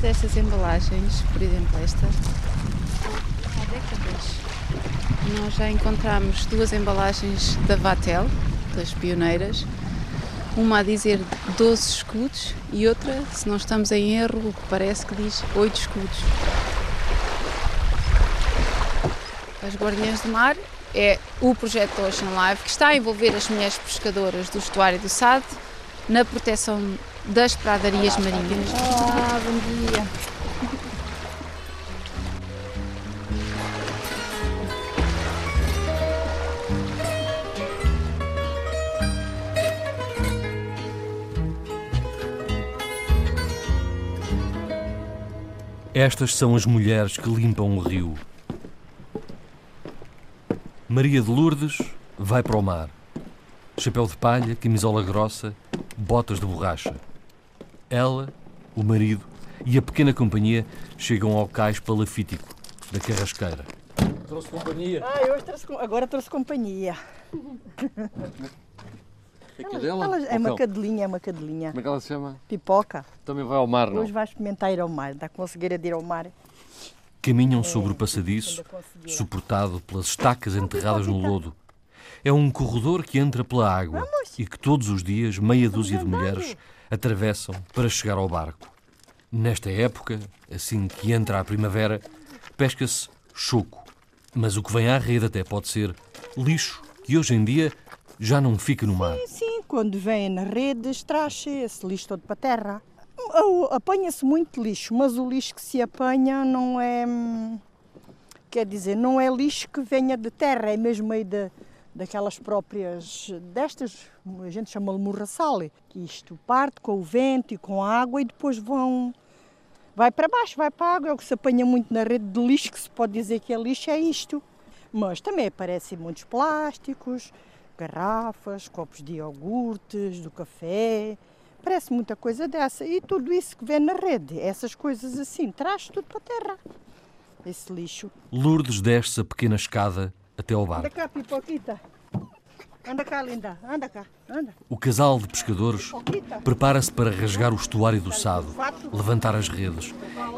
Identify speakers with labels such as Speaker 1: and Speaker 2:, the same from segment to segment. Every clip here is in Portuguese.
Speaker 1: destas embalagens, por exemplo esta, há décadas, nós já encontramos duas embalagens da Vatel, das pioneiras, uma a dizer 12 escudos e outra, se não estamos em erro, parece que diz 8 escudos. As Guardiãs do Mar é o projeto Ocean Life que está a envolver as mulheres pescadoras do estuário do Sado na proteção das pradarias marinhas.
Speaker 2: Olá, bom dia.
Speaker 3: Estas são as mulheres que limpam o rio. Maria de Lourdes vai para o mar. Chapéu de palha, camisola grossa, botas de borracha. Ela, o marido e a pequena companhia chegam ao cais palafítico da Carrasqueira.
Speaker 4: Trouxe companhia.
Speaker 2: Ah, eu hoje trouxe, agora trouxe companhia.
Speaker 4: É que
Speaker 2: Elas-
Speaker 4: dela?
Speaker 2: elas- é uma cadelinha, é uma cadelinha.
Speaker 4: Como é que ela se chama?
Speaker 2: Pipoca.
Speaker 4: Também vai ao mar, não?
Speaker 2: Hoje vai experimentar ir ao mar. A cegueira de ir ao mar.
Speaker 3: Caminham sobre o passadiço,
Speaker 2: a cegueira.
Speaker 3: suportado pelas estacas enterradas no lodo. É um corredor que entra pela água e que todos os dias meia dúzia de mulheres atravessam para chegar ao barco. Nesta época, assim que entra a primavera, pesca-se choco. Mas o que vem à rede até pode ser lixo, que hoje em dia já não fica no mar.
Speaker 2: Sim, quando vem nas redes, traz esse lixo todo para a terra. Apanha-se muito lixo, mas o lixo que se apanha não é. hum, Quer dizer, não é lixo que venha de terra, é mesmo aí de, daquelas próprias. destas, a gente chama-lhe morraçal, que isto parte com o vento e com a água e depois vão. vai para baixo, vai para a água. É o que se apanha muito na rede de lixo, que se pode dizer que é lixo, é isto. Mas também aparecem muitos plásticos, garrafas, copos de iogurtes, do café. Parece muita coisa dessa. E tudo isso que vê na rede, essas coisas assim, traz tudo para a terra. Esse lixo.
Speaker 3: Lourdes desce a pequena escada até ao
Speaker 2: Anda
Speaker 3: barco.
Speaker 2: cá, pipoquita. Anda cá, linda. Anda cá. Anda.
Speaker 3: O casal de pescadores prepara-se para rasgar o estuário do Sado, levantar as redes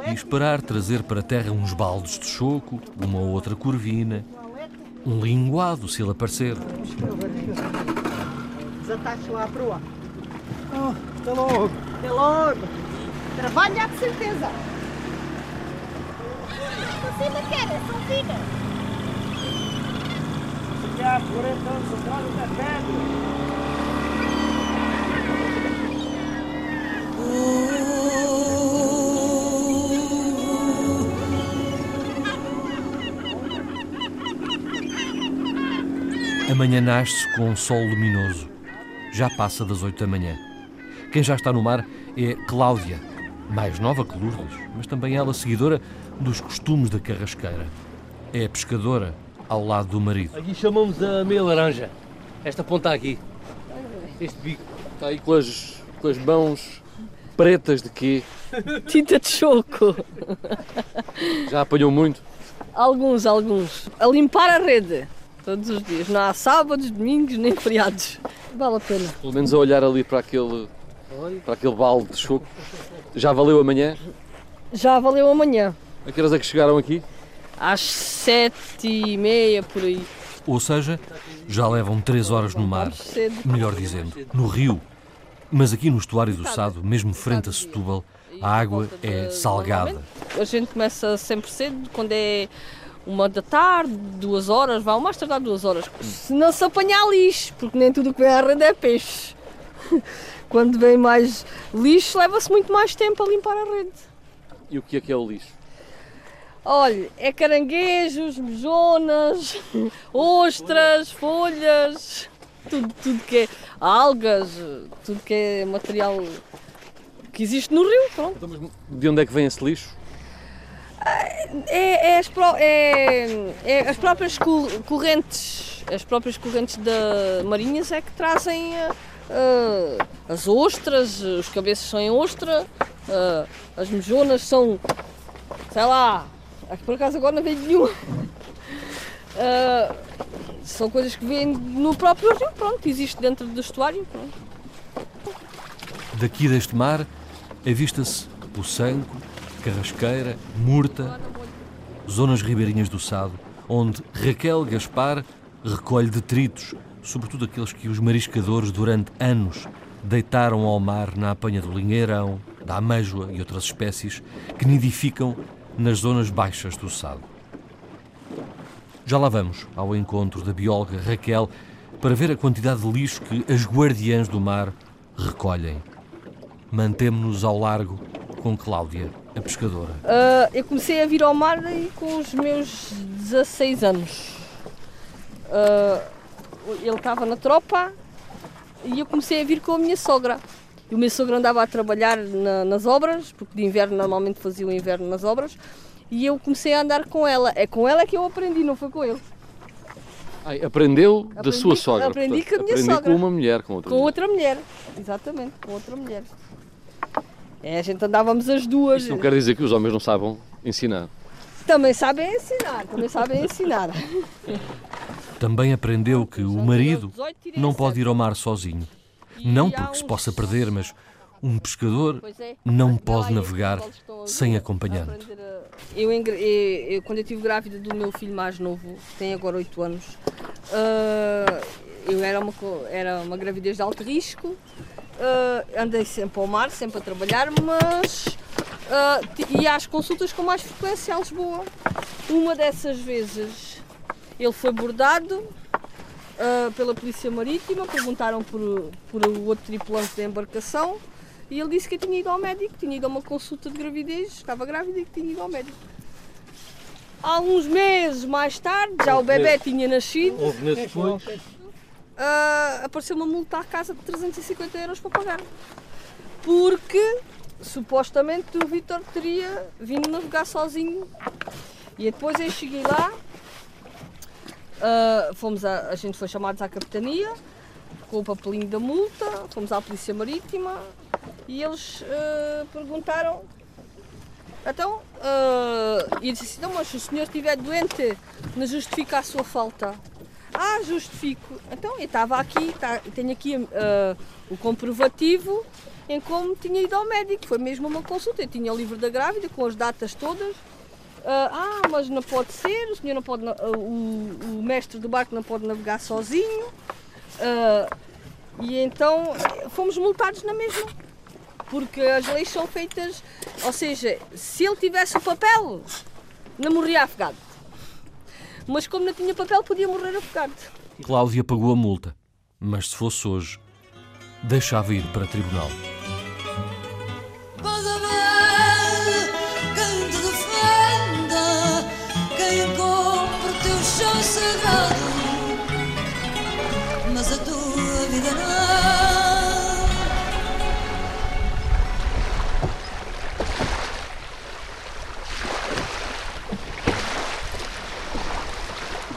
Speaker 3: e esperar trazer para a terra uns baldos de choco, uma ou outra corvina, um linguado se ele aparecer.
Speaker 2: Desatache lá à proa.
Speaker 4: Ah, até logo.
Speaker 2: Até logo. Trabalha de certeza.
Speaker 3: Amanhã nasce com um sol luminoso. Já passa das oito da manhã. Quem já está no mar é Cláudia, mais nova que Lourdes, mas também ela seguidora dos costumes da carrasqueira. É pescadora ao lado do marido.
Speaker 5: Aqui chamamos a meia laranja. Esta ponta aqui. Este bico.
Speaker 4: Está aí com as, com as mãos pretas de quê?
Speaker 6: Tinta de choco.
Speaker 4: Já apanhou muito?
Speaker 6: Alguns, alguns. A limpar a rede. Todos os dias. Não há sábados, domingos, nem feriados. Vale a pena.
Speaker 4: Pelo menos a olhar ali para aquele, para aquele balde de choco. Já valeu amanhã?
Speaker 6: Já valeu amanhã.
Speaker 4: A que horas é que chegaram aqui?
Speaker 6: Às sete e meia, por aí.
Speaker 3: Ou seja, já levam três horas no mar, melhor dizendo, no rio. Mas aqui no estuário do Sado, mesmo frente a Setúbal, a água é salgada.
Speaker 6: A gente começa sempre cedo, quando é uma da tarde, duas horas, vá, o mais tardar duas horas. Se não se apanhar lixo, porque nem tudo o que vem à rede é peixe. Quando vem mais lixo, leva-se muito mais tempo a limpar a rede.
Speaker 4: E o que é que é o lixo?
Speaker 6: Olha, é caranguejos, mejonas, ostras, folhas, tudo, tudo que é algas, tudo que é material que existe no rio, pronto.
Speaker 4: Então, mas de onde é que vem esse lixo?
Speaker 6: É, é as, pró- é- é as próprias cor- correntes, as próprias correntes da marinhas é que trazem ah, as ostras, os cabeças são em ostra, ah, as mejonas são, sei lá, aqui por acaso agora não veio nenhuma. Ah, são coisas que vêm no próprio rio, pronto, existe dentro do estuário. Pronto.
Speaker 3: Daqui deste mar, avista-se Poçanco, Carrasqueira, Murta, zonas ribeirinhas do Sado, onde Raquel Gaspar recolhe detritos, sobretudo aqueles que os mariscadores durante anos deitaram ao mar na apanha do linheirão, da amêijoa e outras espécies que nidificam nas zonas baixas do Sado. Já lá vamos ao encontro da bióloga Raquel para ver a quantidade de lixo que as guardiãs do mar recolhem. Mantemo-nos ao largo com Cláudia, a pescadora.
Speaker 6: Uh, eu comecei a vir ao mar com os meus 16 anos. Uh, ele estava na tropa e eu comecei a vir com a minha sogra. E o meu sogro andava a trabalhar na, nas obras, porque de inverno normalmente fazia o inverno nas obras, e eu comecei a andar com ela. É com ela que eu aprendi, não foi com ele.
Speaker 4: Ai, aprendeu
Speaker 6: Aprendi-
Speaker 4: da sua sogra.
Speaker 6: aprendi
Speaker 4: portanto,
Speaker 6: com a minha
Speaker 4: aprendi
Speaker 6: sogra.
Speaker 4: com uma mulher, com outra
Speaker 6: Com
Speaker 4: mulher.
Speaker 6: outra mulher, exatamente, com outra mulher. É, a gente andávamos as duas.
Speaker 4: Isso não quer dizer que os homens não saibam ensinar.
Speaker 6: Também sabem ensinar, também sabem ensinar.
Speaker 3: Também aprendeu que o marido
Speaker 6: 18 tirei
Speaker 3: não pode ir ao mar sozinho.
Speaker 6: E
Speaker 3: Não porque se possa perder, mas um pescador
Speaker 6: é.
Speaker 3: não pode navegar sem acompanhante.
Speaker 6: Eu, quando eu estive grávida do meu filho mais novo, que tem agora 8 anos, ah, eu era uma, era uma gravidez de alto risco, ah, andei sempre ao mar, sempre a trabalhar, mas ah, ia às consultas com mais frequência a Lisboa. Uma dessas vezes ele foi bordado ah, pela Polícia Marítima, perguntaram por, por o outro tripulante da embarcação e ele disse que eu tinha ido ao médico, tinha ido a uma consulta de gravidez, estava grávida e que tinha ido ao médico. Alguns meses mais tarde, já o bebê tinha nascido,
Speaker 5: Houve nesse depois.
Speaker 6: ah, apareceu uma multa à casa de 350 euros para pagar. Porque supostamente o Vítor teria vindo navegar sozinho. E depois eu cheguei lá, ah, fomos a, a gente foi chamados à capitania com o papelinho da multa, fomos à polícia marítima e eles ah, perguntaram então, ah, e disse assim, mas se o senhor estiver doente, não justifica a sua falta. Ah, justifico. Então, eu estava aqui, tá, tenho aqui ah, o comprovativo em como tinha ido ao médico. Foi mesmo uma consulta. Eu tinha o livro da grávida com as datas todas. Ah, ah, mas não pode ser, o senhor não pode, ah, o, o mestre do barco não pode navegar sozinho. Ah, e então fomos multados na mesma. Porque as leis são feitas, ou seja, se ele tivesse o papel, não morria afogado. Mas como não tinha papel, podia morrer afogado.
Speaker 3: Cláudia pagou a multa, mas se fosse hoje, deixava ir para tribunal.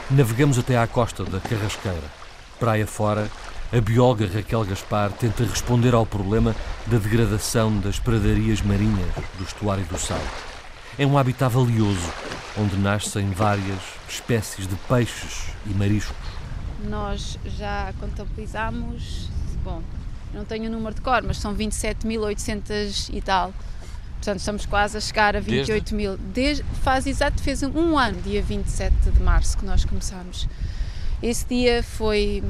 Speaker 3: Navegamos até à costa da Carrasqueira. Praia fora, a bióloga Raquel Gaspar tenta responder ao problema da degradação das pradarias marinhas do estuário do Sal. É um habitat valioso, onde nascem várias espécies de peixes e mariscos.
Speaker 1: Nós já contabilizamos, bom, não tenho o número de cor, mas são 27.800 e tal. Portanto, estamos quase a chegar a 28 mil. Desde, faz exato, fez um ano, dia 27 de março, que nós começámos. Esse dia foi.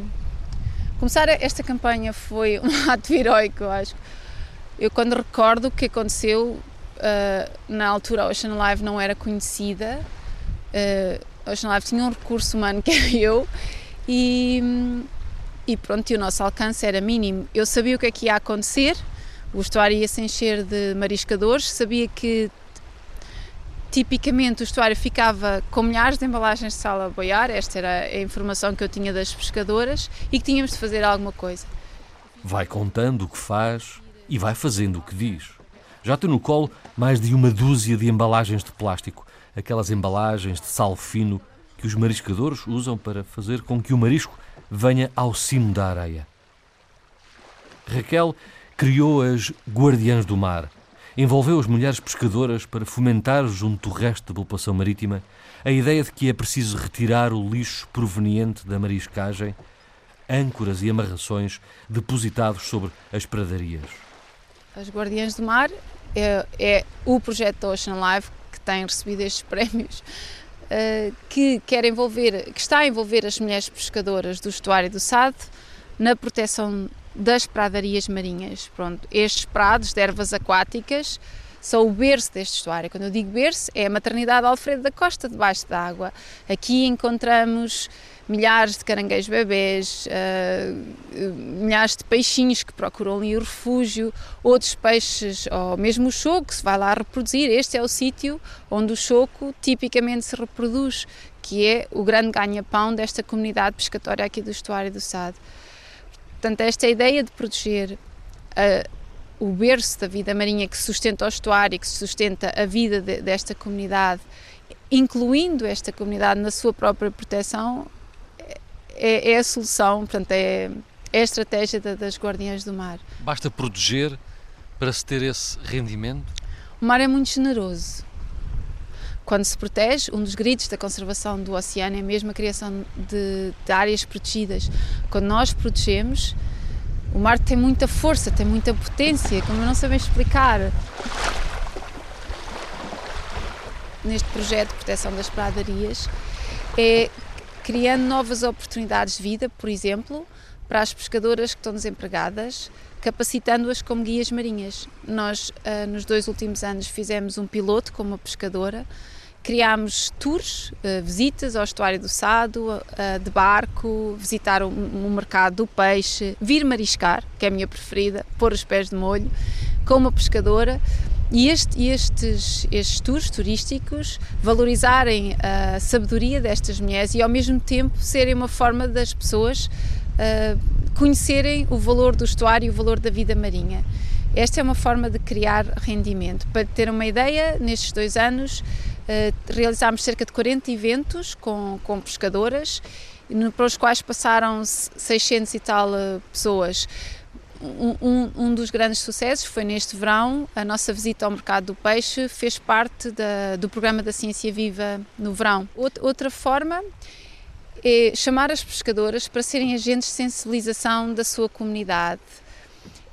Speaker 1: Começar esta campanha foi um ato heroico, eu acho. Eu, quando recordo o que aconteceu, ah, na altura a Ocean Live não era conhecida. Ah, a Ocean Live tinha um recurso humano que era eu e, e pronto, e o nosso alcance era mínimo. Eu sabia o que é que ia acontecer, o estuário ia se encher de mariscadores, sabia que tipicamente o estuário ficava com milhares de embalagens de sal a boiar, esta era a informação que eu tinha das pescadoras e que tínhamos de fazer alguma coisa.
Speaker 3: Vai contando o que faz e vai fazendo o que diz. Já tem no colo mais de uma dúzia de embalagens de plástico, aquelas embalagens de sal fino que os mariscadores usam para fazer com que o marisco venha ao cimo da areia. Raquel criou as Guardiãs do Mar. Envolveu as mulheres pescadoras para fomentar, junto do resto da população marítima, a ideia de que é preciso retirar o lixo proveniente da mariscagem, âncoras e amarrações depositados sobre as pradarias.
Speaker 1: As Guardiãs do Mar é, é o projeto da Ocean Life que tem recebido estes prémios, uh, que quer envolver, que está a envolver as mulheres pescadoras do estuário do Sado na proteção das pradarias marinhas. Pronto, estes prados de ervas aquáticas são o berço deste estuário. Quando eu digo berço, é a maternidade Alfredo da Costa, debaixo d'água. Aqui encontramos milhares de caranguejos bebês, uh, milhares de peixinhos que procuram ali o refúgio, outros peixes, ou mesmo o choco, se vai lá reproduzir. Este é o sítio onde o choco tipicamente se reproduz, que é o grande ganha-pão desta comunidade pescatória aqui do estuário do Sado. Portanto, esta ideia de proteger uh, o berço da vida marinha que sustenta o estuário, que sustenta a vida de, desta comunidade, incluindo esta comunidade na sua própria proteção, é, é a solução, portanto, é, é a estratégia da, das Guardiãs do Mar.
Speaker 3: Basta proteger para se ter esse rendimento?
Speaker 1: O mar é muito generoso. Quando se protege, um dos gritos da conservação do oceano é mesmo a criação de, de áreas protegidas. Quando nós protegemos, o mar tem muita força, tem muita potência, como eu não sabem explicar. Neste projeto de proteção das pradarias, é criando novas oportunidades de vida, por exemplo, para as pescadoras que estão desempregadas, capacitando-as como guias marinhas. Nós, uh, nos dois últimos anos, fizemos um piloto com uma pescadora, criámos tours, uh, visitas ao estuário do Sado, uh, de barco, visitar o, mercado do peixe, vir mariscar, que é a minha preferida, pôr os pés de molho, com uma pescadora e este, estes, estes tours turísticos valorizarem a sabedoria destas mulheres e ao mesmo tempo serem uma forma das pessoas uh, conhecerem o valor do estuário e o valor da vida marinha. Esta é uma forma de criar rendimento. Para ter uma ideia, nestes dois anos realizámos cerca de 40 eventos com, com pescadoras, para os quais passaram 600 e tal uh, pessoas um, um, dos grandes sucessos foi neste verão, a nossa visita ao mercado do peixe fez parte da, do programa da Ciência Viva no verão. Outra forma é chamar as pescadoras para serem agentes de sensibilização da sua comunidade.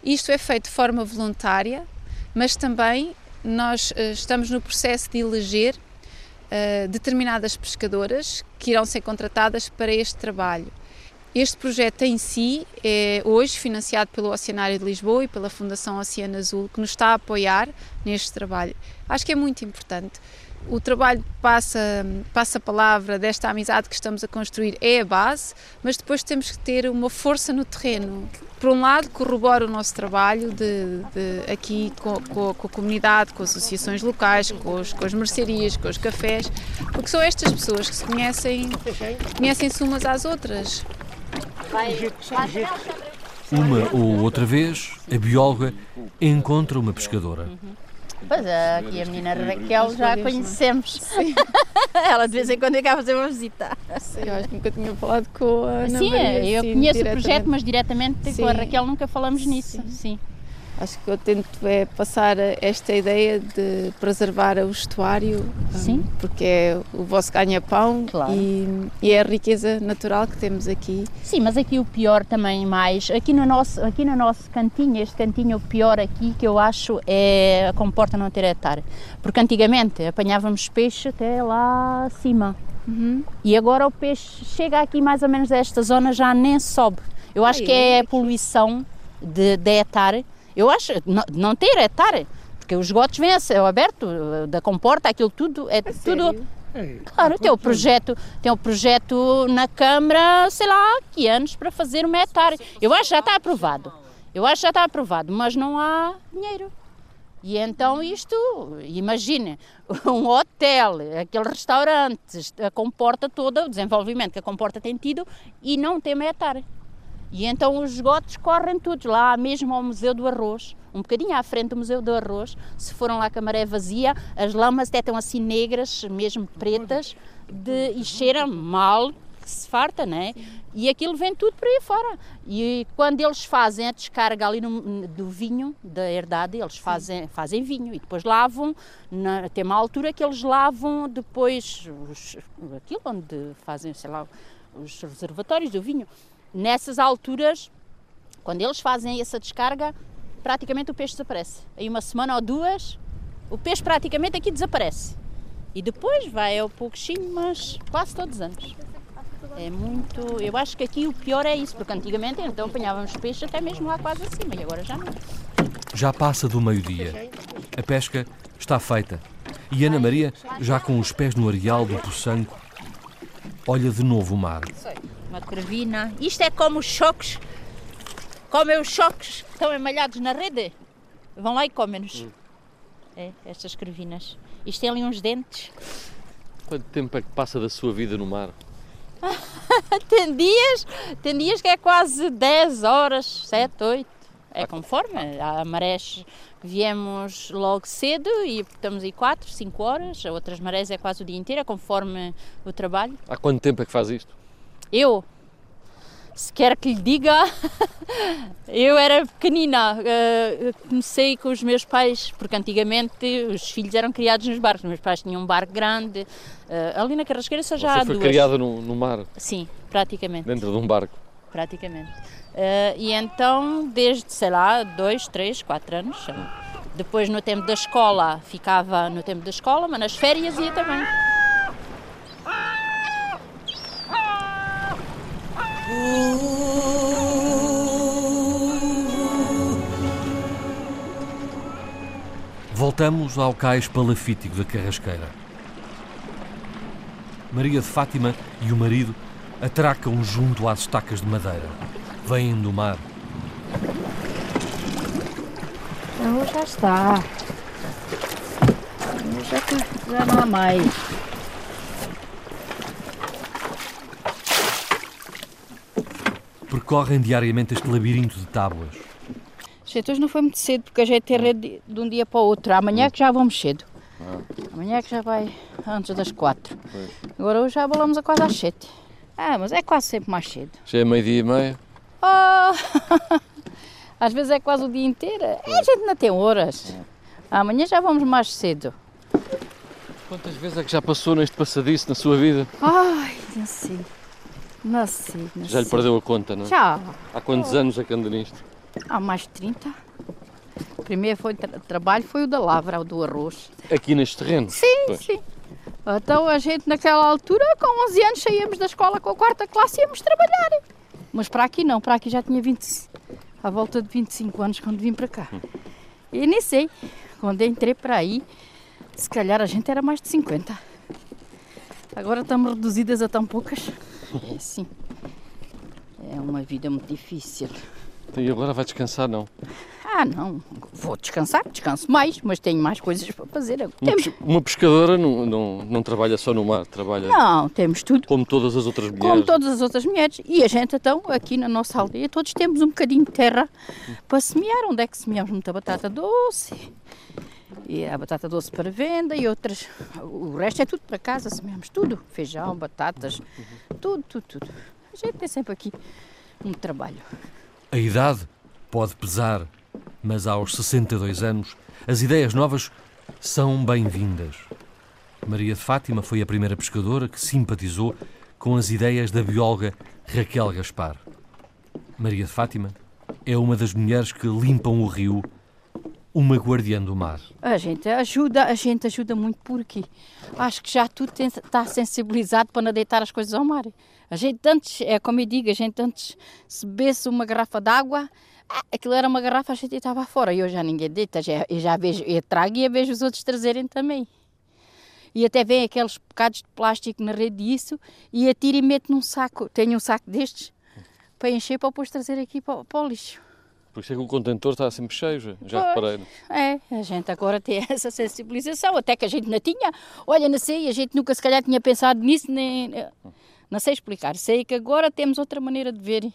Speaker 1: Isto é feito de forma voluntária, mas também nós eh, estamos no processo de eleger uh, determinadas pescadoras que irão ser contratadas para este trabalho. Este projeto em si é hoje financiado pelo Oceanário de Lisboa e pela Fundação Oceano Azul, que nos está a apoiar neste trabalho. Acho que é muito importante. O trabalho passa, passa a palavra desta amizade que estamos a construir é a base, mas depois temos que ter uma força no terreno. Por um lado, corrobora o nosso trabalho de, de aqui com, com, com, a comunidade, com as associações locais, com, os, com as mercearias, com os cafés, porque são estas pessoas que se conhecem, conhecem-se umas às outras.
Speaker 3: Uma ou outra vez, a bióloga encontra uma pescadora.
Speaker 7: Pois é, aqui a menina Raquel já a conhecemos. Ela de vez em quando vem cá fazer uma visita.
Speaker 1: Sim, eu acho que nunca tinha falado com a Ana
Speaker 7: Sim,
Speaker 1: Maria,
Speaker 7: eu conheço o projeto, mas diretamente sim. com a Raquel nunca falamos nisso. Sim. sim.
Speaker 1: Acho que eu tento é passar esta ideia de preservar o estuário,
Speaker 7: Sim.
Speaker 1: Um, porque é o vosso ganha-pão claro. e, e, é a riqueza natural que temos aqui.
Speaker 7: Sim, mas aqui o pior também mais, aqui no nosso, aqui no nosso cantinho, este cantinho o pior aqui que eu acho é a comporta não ter hectare, porque antigamente apanhávamos peixe até lá acima. Uhum. E agora o peixe chega aqui mais ou menos a esta zona já nem sobe. Eu acho Ai, que é a poluição de, de hectare eu acho, não, não ter é estar, porque os esgotos vêm a céu aberto, da comporta, aquilo tudo, é, é tudo... É, claro, tem o projeto, tem o projeto na Câmara, sei lá, que anos para fazer uma hectare. Eu acho que já está aprovado. Eu acho que já está aprovado, mas não há dinheiro. E então isto, imagine, um hotel, aquele restaurante, a comporta toda, o desenvolvimento que a comporta tem tido e não tem uma hectare. E então os esgotos correm todos lá, mesmo ao Museu do Arroz, um bocadinho à frente do Museu do Arroz. Se foram lá com a maré vazia, as lamas até estão assim negras, mesmo pretas, de, e cheiram mal, que se farta, né? E aquilo vem tudo por aí fora. E quando eles fazem a descarga ali no, do vinho, da herdade, eles fazem, fazem vinho e depois lavam, na, tem uma altura que eles lavam depois os, aquilo onde fazem, sei lá, os reservatórios do vinho nessas alturas, quando eles fazem essa descarga, praticamente o peixe desaparece. Aí uma semana ou duas, o peixe praticamente aqui desaparece. E depois vai ao pouquinho, mas quase todos os anos. É muito. Eu acho que aqui o pior é isso, porque antigamente então apanhávamos peixe até mesmo lá quase acima e agora já não.
Speaker 3: Já passa do meio-dia. A pesca está feita. E Ana Maria, já com os pés no areal do Poçanco, olha de novo o mar.
Speaker 7: Uma corvina. Isto é como os choques. Comem os choques que estão emalhados na rede. Vão lá e comem-nos. É, estas corvinas. Isto tem ali uns dentes.
Speaker 4: Quanto tempo é que passa da sua vida no mar?
Speaker 7: Tem dias, tem dias que é quase 10 horas, 7, 8. É conforme. Há marés que viemos logo cedo e estamos aí 4, 5 horas. Outras marés é quase o dia inteiro, é conforme o trabalho.
Speaker 4: Há quanto tempo é que faz isto?
Speaker 7: Eu, se quer que lhe diga, eu era pequenina, eh, comecei com os meus pais, porque antigamente os filhos eram criados nos barcos. Meus pais tinham um barco grande, eh, ali na Carrasqueira só já há
Speaker 4: Você foi
Speaker 7: duas.
Speaker 4: criada no, no mar,
Speaker 7: Sim, praticamente.
Speaker 4: dentro de um barco.
Speaker 7: praticamente. Eh, e então, desde, sei lá, dois, três, quatro anos. Depois, no tempo da escola, ficava no tempo da escola, mas nas férias ia também.
Speaker 3: Voltamos ao cais palafítico da Carrasqueira. Maria de Fátima e o marido atracam junto às estacas de madeira. Vêm do mar.
Speaker 7: Então já está. Já, já não há mais.
Speaker 3: Percorrem diariamente este labirinto de tábuas.
Speaker 7: Gente, hoje não foi muito cedo, porque a gente tem rede de um dia para o outro. Amanhã é que já vamos cedo. Amanhã é que já vai antes das quatro. Agora hoje já balamos a quase às sete. Ah, mas é quase sempre mais cedo.
Speaker 4: Já é meio-dia e meia.
Speaker 7: Ah, às vezes é quase o dia inteiro. É, A gente não tem horas. Amanhã já vamos mais cedo.
Speaker 4: Quantas vezes é que já passou neste passadiço na sua vida?
Speaker 7: Ai, não sei. Não sei, não
Speaker 4: Já lhe
Speaker 7: sei.
Speaker 4: perdeu a conta, não é?
Speaker 7: Já.
Speaker 4: Há quantos anos é que anda nisto?
Speaker 7: Há mais de 30. O primeiro foi tra- trabalho foi o da lavra, o do arroz.
Speaker 4: Aqui neste terreno?
Speaker 7: Sim,
Speaker 4: Pois.
Speaker 7: sim. Então a gente naquela altura, com 11 anos, saíamos da escola com a quarta classe e íamos trabalhar. Mas para aqui não, para aqui já tinha 20, à volta de 25 anos quando vim para cá. E nem sei, quando entrei para aí, se calhar a gente era mais de 50. Agora estamos reduzidas a tão poucas. É sim. É uma vida muito difícil.
Speaker 4: E agora vai descansar, não?
Speaker 7: Ah, não, vou descansar, descanso mais, mas tenho mais coisas para fazer.
Speaker 4: Uma,
Speaker 7: Temos-
Speaker 4: uma pescadora não, não, não trabalha só no mar, trabalha
Speaker 7: Não, temos tudo.
Speaker 4: como todas as outras mulheres.
Speaker 7: Como todas as outras mulheres. E a gente, então, aqui na nossa aldeia, todos temos um bocadinho de terra para semear. Onde é que semeamos muita batata doce? E a batata doce para venda e outras. O resto é tudo para casa, semeamos tudo. Feijão, batatas, tudo, tudo, tudo. A gente tem sempre aqui um trabalho.
Speaker 3: A idade pode pesar, mas aos 62 anos, as ideias novas são bem-vindas. Maria de Fátima foi a primeira pescadora que simpatizou com as ideias da bióloga Raquel Gaspar. Maria de Fátima é uma das mulheres que limpam o rio, uma guardiã do mar.
Speaker 7: A gente ajuda, a gente ajuda muito por aqui. Acho que já tudo está sensibilizado para não deitar as coisas ao mar. A gente antes, é como eu digo, a gente antes se bebesse uma garrafa d'água, aquilo era uma garrafa, a gente estava fora. E hoje já ninguém deita, já, eu já vejo, eu trago e eu vejo os outros trazerem também. E até vem aqueles bocados de plástico na rede disso e atira e mete num saco. Tenho um saco destes para encher para depois trazer aqui para, para o lixo.
Speaker 4: Por isso é que o contentor está sempre cheio, já, já reparei.
Speaker 7: É, a gente agora tem essa sensibilização, até que a gente não tinha. Olha, não sei, a gente nunca se calhar tinha pensado nisso, nem. Não sei explicar. Sei que agora temos outra maneira de ver.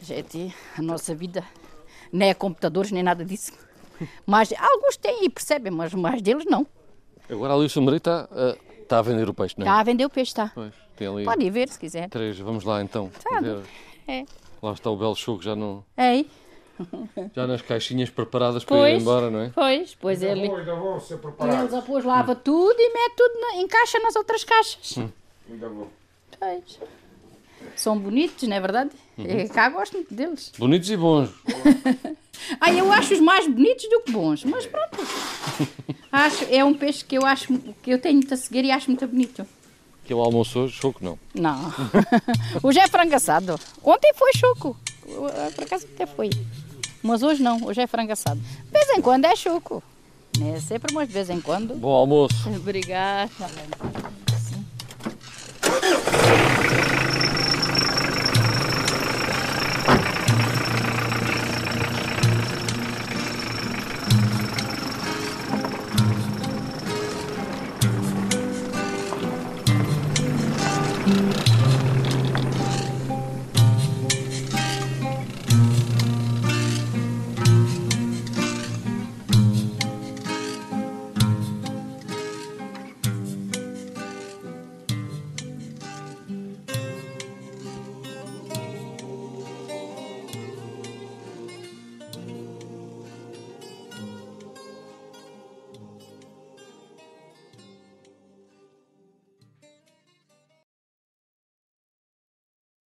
Speaker 7: A gente, a nossa vida não é computadores nem nada disso. Mas alguns têm e percebem, mas mais deles não.
Speaker 4: Agora ali o seu marido está, ah, está a vender o peixe, não é?
Speaker 7: Está a vender o peixe, está.
Speaker 4: Pois,
Speaker 7: Pode ir ver se quiser.
Speaker 4: três, vamos lá então.
Speaker 7: Tá
Speaker 4: ver.
Speaker 7: É.
Speaker 4: Lá está o belo choco já, no,
Speaker 7: É,
Speaker 4: já nas caixinhas preparadas para ir
Speaker 7: pois.
Speaker 4: embora, não é?
Speaker 7: Pois, pois ele.
Speaker 8: Ainda vão ser
Speaker 7: Eles
Speaker 8: preparados.
Speaker 7: depois lava tudo e mete tudo, na, encaixa nas outras caixas.
Speaker 8: Ainda vão.
Speaker 7: Pois. São bonitos, não é verdade? É, cá gosto muito deles.
Speaker 4: Bonitos e bons.
Speaker 7: Ah, eu acho os mais bonitos do que bons, mas pronto. Acho, é um peixe que eu acho que eu tenho muita cegueira e acho muito bonito.
Speaker 4: Que ele almoçou, choco não.
Speaker 7: Não. hoje é frango assado. Ontem foi choco. Por acaso até foi. Mas hoje não, hoje é frango assado. De vez em quando é choco. Não é sempre, mas de vez em quando.
Speaker 4: Bom almoço.
Speaker 7: Obrigada. Sim.